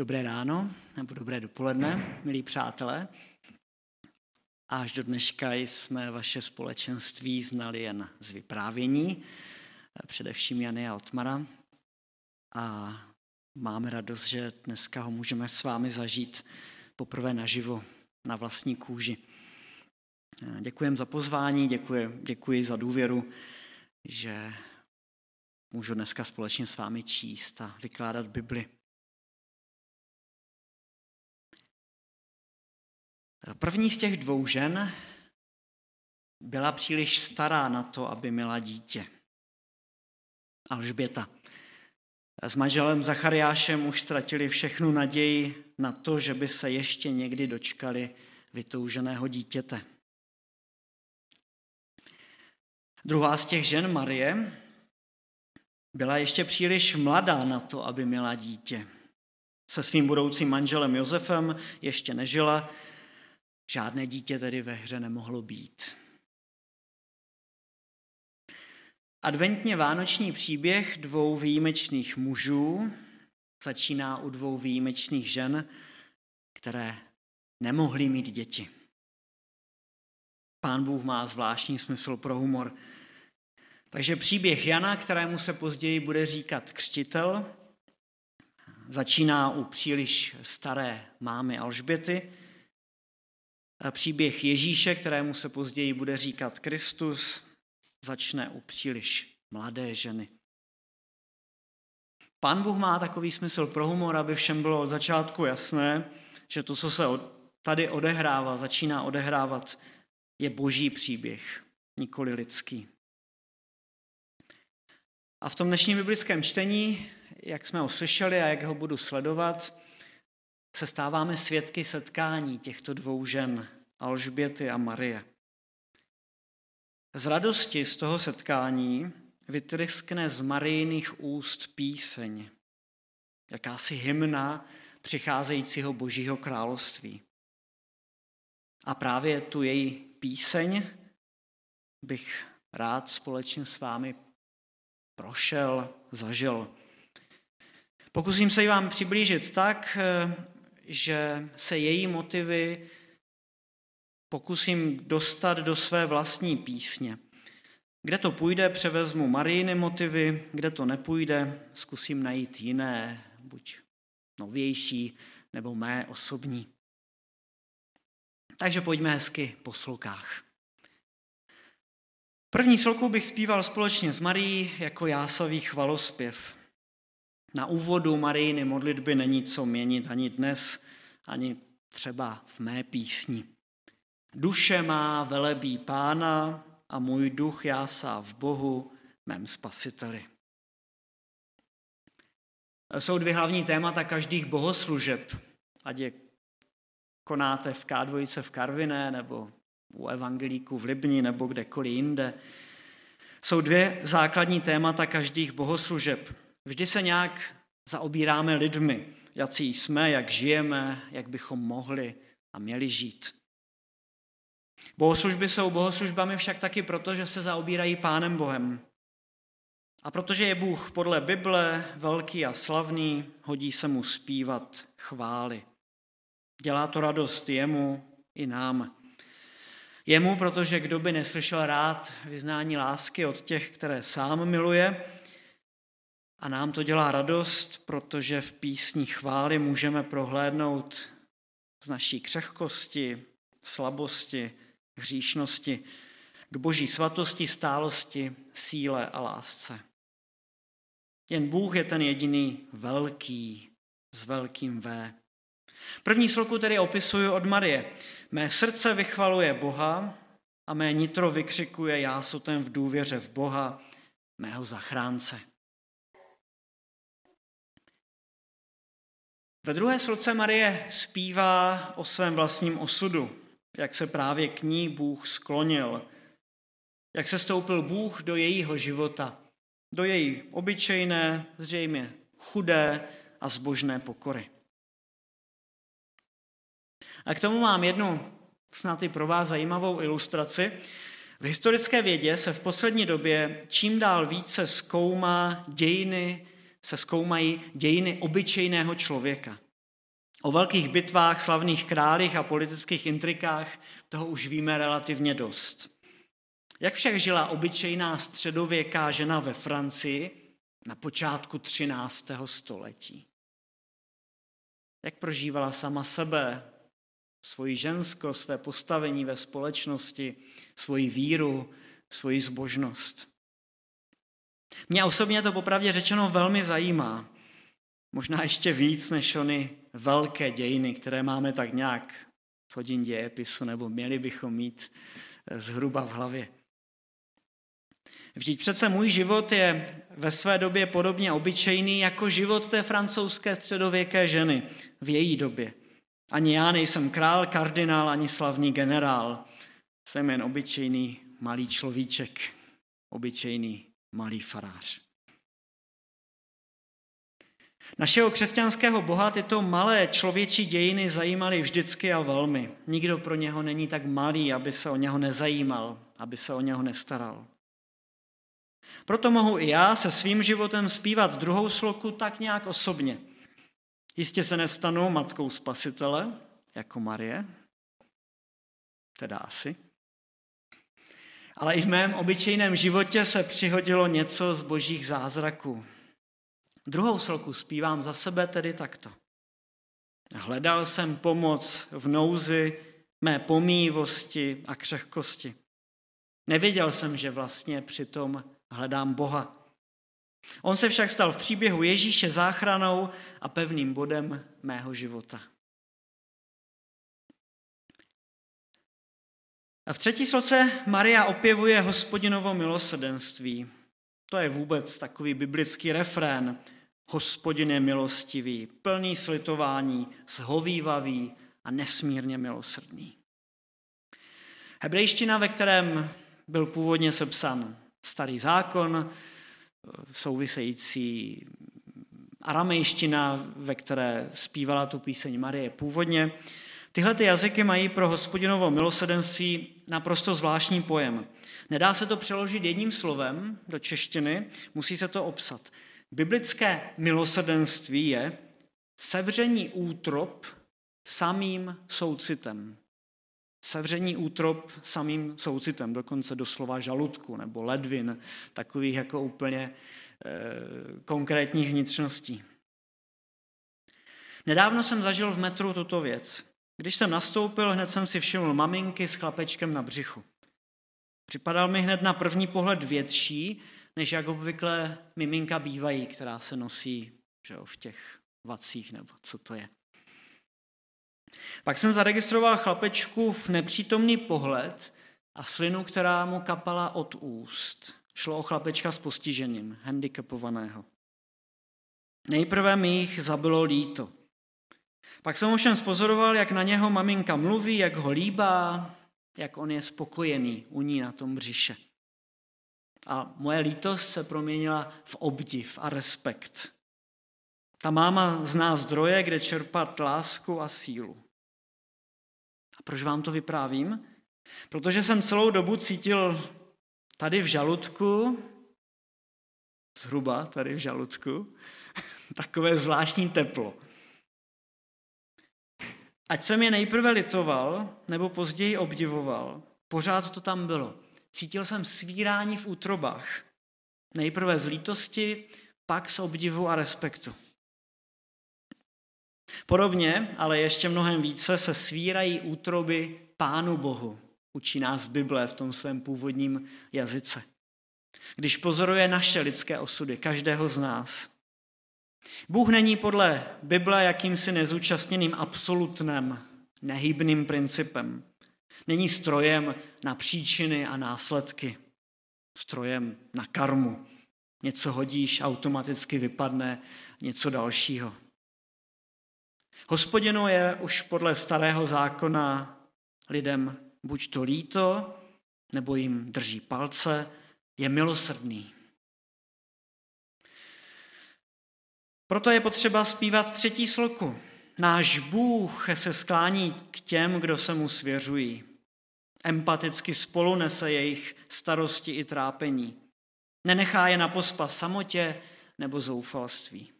Dobré ráno nebo dobré dopoledne, milí přátelé. Až do dneška jsme vaše společenství znali jen z vyprávění, především Jany a Otmara. A máme radost, že dneska ho můžeme s vámi zažít poprvé naživo, na vlastní kůži. Děkujem za pozvání, děkuji, děkuji za důvěru, že můžu dneska společně s vámi číst a vykládat Bibli. První z těch dvou žen byla příliš stará na to, aby měla dítě. Alžběta. S manželem Zachariášem už ztratili všechnu naději na to, že by se ještě někdy dočkali vytouženého dítěte. Druhá z těch žen, Marie, byla ještě příliš mladá na to, aby měla dítě. Se svým budoucím manželem Josefem ještě nežila, žádné dítě tedy ve hře nemohlo být. Adventně vánoční příběh dvou výjimečných mužů začíná u dvou výjimečných žen, které nemohly mít děti. Pán Bůh má zvláštní smysl pro humor. Takže příběh Jana, kterému se později bude říkat křtitel, začíná u příliš staré mámy Alžběty. Příběh Ježíše, kterému se později bude říkat Kristus, začne u příliš mladé ženy. Pán Bůh má takový smysl pro humor, aby všem bylo od začátku jasné, že to, co se tady odehrává, začíná odehrávat, je boží příběh, nikoli lidský. A v tom dnešním biblickém čtení, jak jsme ho slyšeli a jak ho budu sledovat, se stáváme svědky setkání těchto dvou žen, Alžběty a Marie. Z radosti z toho setkání vytryskne z Marijných úst píseň, jakási hymna přicházejícího božího království. A právě tu její píseň bych rád společně s vámi prošel, zažil. Pokusím se ji vám přiblížit tak, že se její motivy pokusím dostat do své vlastní písně. Kde to půjde, převezmu Marijiny motivy, kde to nepůjde, zkusím najít jiné, buď novější, nebo mé osobní. Takže pojďme hezky po slokách. První sloku bych zpíval společně s Marií jako jásavý chvalospěv. Na úvodu Marijiny modlitby není co měnit ani dnes, ani třeba v mé písni. Duše má velebí pána a můj duch jásá v Bohu, mém spasiteli. Jsou dvě hlavní témata každých bohoslužeb, ať je konáte v K2 v Karviné, nebo u evangelíku v Libni, nebo kdekoliv jinde. Jsou dvě základní témata každých bohoslužeb. Vždy se nějak zaobíráme lidmi, jací jsme, jak žijeme, jak bychom mohli a měli žít. Bohoslužby jsou bohoslužbami však taky proto, že se zaobírají Pánem Bohem. A protože je Bůh podle Bible velký a slavný, hodí se mu zpívat chvály. Dělá to radost jemu i nám. Jemu, protože kdo by neslyšel rád vyznání lásky od těch, které sám miluje, a nám to dělá radost, protože v písni chvály můžeme prohlédnout z naší křehkosti, slabosti, hříšnosti, k boží svatosti, stálosti, síle a lásce. Jen Bůh je ten jediný velký s velkým V. První sloku tedy opisuju od Marie. Mé srdce vychvaluje Boha a mé nitro vykřikuje jásotem v důvěře v Boha, mého zachránce. Ve druhé sloce Marie zpívá o svém vlastním osudu jak se právě k ní Bůh sklonil, jak se stoupil Bůh do jejího života, do její obyčejné, zřejmě chudé a zbožné pokory. A k tomu mám jednu snad i pro vás zajímavou ilustraci. V historické vědě se v poslední době čím dál více zkoumá dějiny, se zkoumají dějiny obyčejného člověka. O velkých bitvách, slavných králích a politických intrikách toho už víme relativně dost. Jak však žila obyčejná středověká žena ve Francii na počátku 13. století? Jak prožívala sama sebe, svoji žensko, své postavení ve společnosti, svoji víru, svoji zbožnost? Mě osobně to popravdě řečeno velmi zajímá. Možná ještě víc než ony velké dějiny, které máme tak nějak v hodin dějepisu, nebo měli bychom mít eh, zhruba v hlavě. Vždyť přece můj život je ve své době podobně obyčejný jako život té francouzské středověké ženy v její době. Ani já nejsem král, kardinál, ani slavný generál. Jsem jen obyčejný malý človíček, obyčejný malý farář. Našeho křesťanského boha tyto malé člověčí dějiny zajímaly vždycky a velmi. Nikdo pro něho není tak malý, aby se o něho nezajímal, aby se o něho nestaral. Proto mohu i já se svým životem zpívat druhou sloku tak nějak osobně. Jistě se nestanu matkou spasitele, jako Marie, teda asi. Ale i v mém obyčejném životě se přihodilo něco z božích zázraků. Druhou sloku zpívám za sebe tedy takto. Hledal jsem pomoc v nouzi, mé pomývosti a křehkosti. Nevěděl jsem, že vlastně přitom hledám Boha. On se však stal v příběhu Ježíše záchranou a pevným bodem mého života. A v třetí sloce Maria opěvuje hospodinovo milosrdenství. To je vůbec takový biblický refrén. Hospodin je milostivý, plný slitování, shovývavý a nesmírně milosrdný. Hebrejština, ve kterém byl původně sepsan starý zákon, související aramejština, ve které zpívala tu píseň Marie původně. Tyhle ty jazyky mají pro hospodinovo milosedenství naprosto zvláštní pojem. Nedá se to přeložit jedním slovem do češtiny, musí se to obsat. Biblické milosedenství je sevření útrop samým soucitem. Sevření útrop samým soucitem, dokonce doslova žaludku nebo ledvin, takových jako úplně e, konkrétních vnitřností. Nedávno jsem zažil v metru tuto věc. Když jsem nastoupil, hned jsem si všiml maminky s chlapečkem na břichu. Připadal mi hned na první pohled větší, než jak obvykle miminka bývají, která se nosí že jo, v těch vacích nebo co to je. Pak jsem zaregistroval chlapečku v nepřítomný pohled a slinu, která mu kapala od úst. Šlo o chlapečka s postižením, handicapovaného. Nejprve mi jich zabilo líto. Pak jsem ovšem spozoroval, jak na něho maminka mluví, jak ho líbá, jak on je spokojený u ní na tom břiše. A moje lítost se proměnila v obdiv a respekt. Ta máma zná zdroje, kde čerpat lásku a sílu. A proč vám to vyprávím? Protože jsem celou dobu cítil tady v žaludku, zhruba tady v žaludku, takové zvláštní teplo. Ať jsem je nejprve litoval, nebo později obdivoval, pořád to tam bylo. Cítil jsem svírání v útrobách. Nejprve z lítosti, pak z obdivu a respektu. Podobně, ale ještě mnohem více, se svírají útroby Pánu Bohu, učí nás Bible v tom svém původním jazyce. Když pozoruje naše lidské osudy, každého z nás. Bůh není podle Bible jakýmsi nezúčastněným absolutnem, nehybným principem. Není strojem na příčiny a následky. Strojem na karmu. Něco hodíš, automaticky vypadne něco dalšího. Hospodinu je už podle starého zákona lidem buď to líto, nebo jim drží palce, je milosrdný. Proto je potřeba zpívat třetí sloku. Náš Bůh se sklání k těm, kdo se mu svěřují. Empaticky spolu nese jejich starosti i trápení. Nenechá je na pospa samotě nebo zoufalství.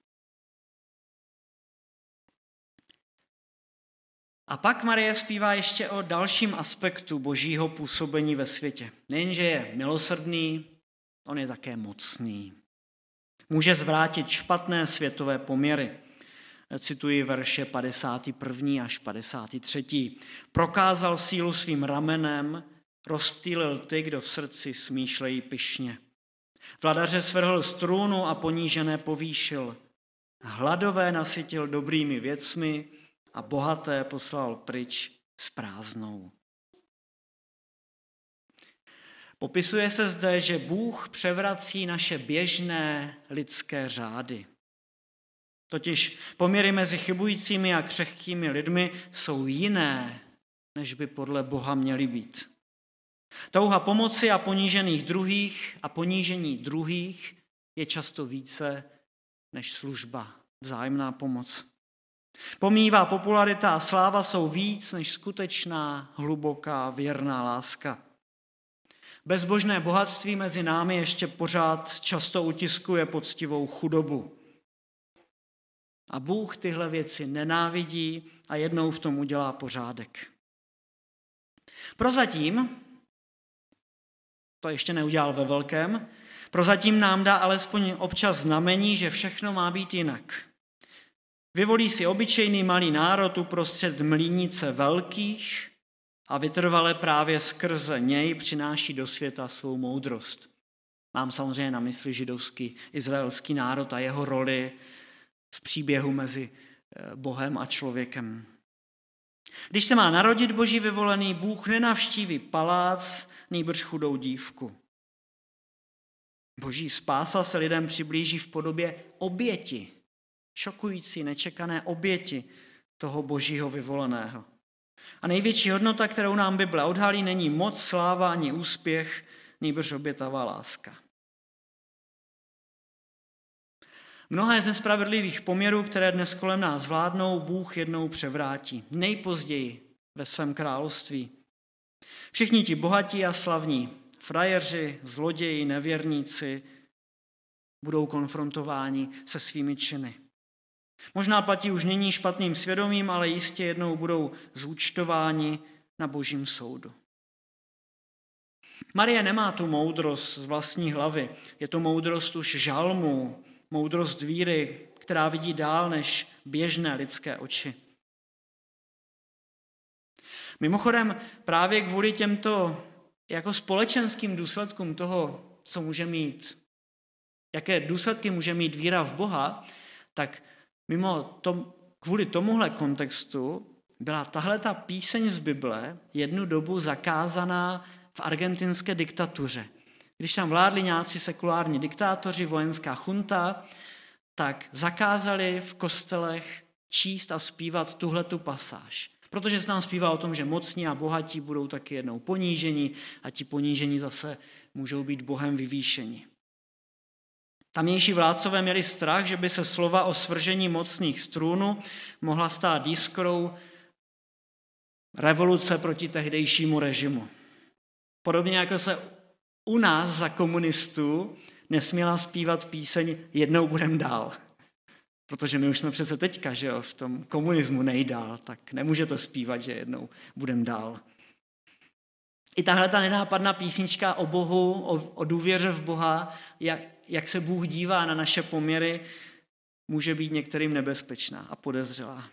A pak Marie zpívá ještě o dalším aspektu božího působení ve světě. Nejenže je milosrdný, on je také mocný. Může zvrátit špatné světové poměry. Cituji verše 51. až 53. Prokázal sílu svým ramenem, rozptýlil ty, kdo v srdci smýšlejí pyšně. Vladaře svrhl z trůnu a ponížené povýšil. Hladové nasytil dobrými věcmi a bohaté poslal pryč s prázdnou. Popisuje se zde, že Bůh převrací naše běžné lidské řády. Totiž poměry mezi chybujícími a křehkými lidmi jsou jiné, než by podle Boha měly být. Touha pomoci a ponížených druhých a ponížení druhých je často více než služba, vzájemná pomoc. Pomývá popularita a sláva jsou víc než skutečná, hluboká, věrná láska. Bezbožné bohatství mezi námi ještě pořád často utiskuje poctivou chudobu. A Bůh tyhle věci nenávidí a jednou v tom udělá pořádek. Prozatím, to ještě neudělal ve velkém, prozatím nám dá alespoň občas znamení, že všechno má být jinak. Vyvolí si obyčejný malý národ uprostřed mlínice velkých a vytrvale právě skrze něj přináší do světa svou moudrost. Mám samozřejmě na mysli židovský izraelský národ a jeho roli v příběhu mezi eh, Bohem a člověkem. Když se má narodit boží vyvolený, Bůh nenavštíví palác, nýbrž chudou dívku. Boží spása se lidem přiblíží v podobě oběti, šokující, nečekané oběti toho božího vyvoleného. A největší hodnota, kterou nám Bible odhalí, není moc, sláva ani úspěch, nýbrž obětavá láska. Mnohé z nespravedlivých poměrů, které dnes kolem nás vládnou, Bůh jednou převrátí. Nejpozději ve svém království. Všichni ti bohatí a slavní, frajeři, zloději, nevěrníci, budou konfrontováni se svými činy. Možná platí už nyní špatným svědomím, ale jistě jednou budou zúčtováni na božím soudu. Marie nemá tu moudrost z vlastní hlavy, je to moudrost už žalmů, moudrost víry, která vidí dál než běžné lidské oči. Mimochodem, právě kvůli těmto jako společenským důsledkům toho, co může mít, jaké důsledky může mít víra v Boha, tak mimo tom, kvůli tomuhle kontextu byla tahle ta píseň z Bible jednu dobu zakázaná v argentinské diktatuře. Když tam vládli nějací sekulární diktátoři, vojenská chunta, tak zakázali v kostelech číst a zpívat tuhletu pasáž. Protože se tam zpívá o tom, že mocní a bohatí budou taky jednou poníženi a ti ponížení zase můžou být Bohem vyvýšeni. Tamější vládcové měli strach, že by se slova o svržení mocných strůnu mohla stát diskrou revoluce proti tehdejšímu režimu. Podobně jako se u nás za komunistů nesměla zpívat píseň Jednou budem dál. Protože my už jsme přece teďka, že jo, v tom komunismu nejdál, tak nemůžete zpívat, že jednou budem dál. I tahle ta nenápadná písnička o Bohu, o, o důvěře v Boha, jak, jak se Bůh dívá na naše poměry, může být některým nebezpečná a podezřelá.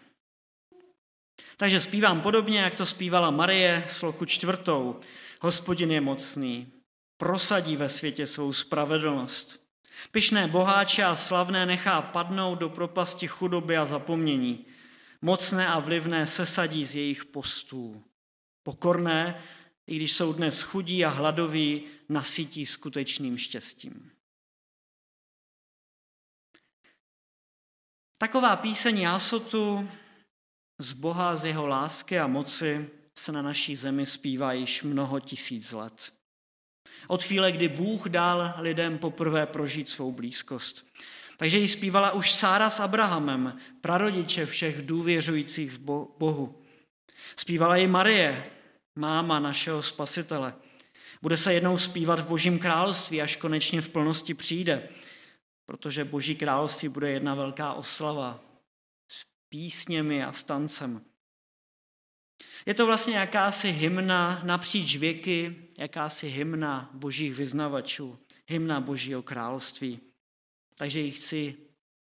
Takže zpívám podobně, jak to zpívala Marie sloku čtvrtou. Hospodin je mocný, prosadí ve světě svou spravedlnost. Pyšné boháče a slavné nechá padnout do propasti chudoby a zapomnění. Mocné a vlivné sesadí z jejich postů. Pokorné, i když jsou dnes chudí a hladoví, nasytí skutečným štěstím. Taková píseň jásotu z Boha, z jeho lásky a moci se na naší zemi zpívá již mnoho tisíc let. Od chvíle, kdy Bůh dal lidem poprvé prožít svou blízkost. Takže ji zpívala už Sára s Abrahamem, prarodiče všech důvěřujících v Bohu. Zpívala ji Marie, máma našeho spasitele. Bude se jednou zpívat v Božím království, až konečně v plnosti přijde, protože Boží království bude jedna velká oslava s písněmi a stancem. Je to vlastně jakási hymna napříč věky, jakási hymna božích vyznavačů, hymna božího království. Takže ji chci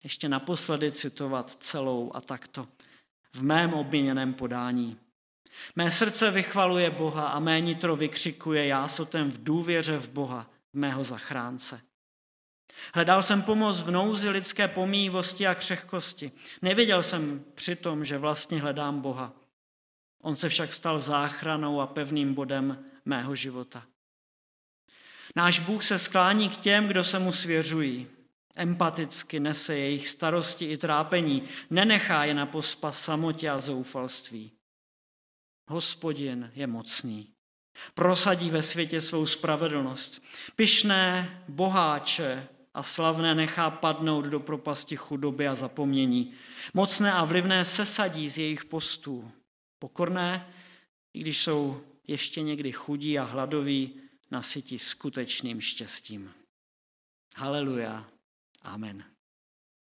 ještě naposledy citovat celou a takto v mém obměněném podání. Mé srdce vychvaluje Boha a mé nitro vykřikuje jásotem v důvěře v Boha, v mého zachránce. Hledal jsem pomoc v nouzi lidské pomývosti a křehkosti. Nevěděl jsem přitom, že vlastně hledám Boha. On se však stal záchranou a pevným bodem mého života. Náš Bůh se sklání k těm, kdo se mu svěřují. Empaticky nese jejich starosti i trápení, nenechá je na pospas samotě a zoufalství. Hospodin je mocný. Prosadí ve světě svou spravedlnost. Pyšné, boháče a slavné nechá padnout do propasti chudoby a zapomnění. Mocné a vlivné sesadí z jejich postů. Pokorné, i když jsou ještě někdy chudí a hladoví, nasytí skutečným štěstím. Haleluja. Amen.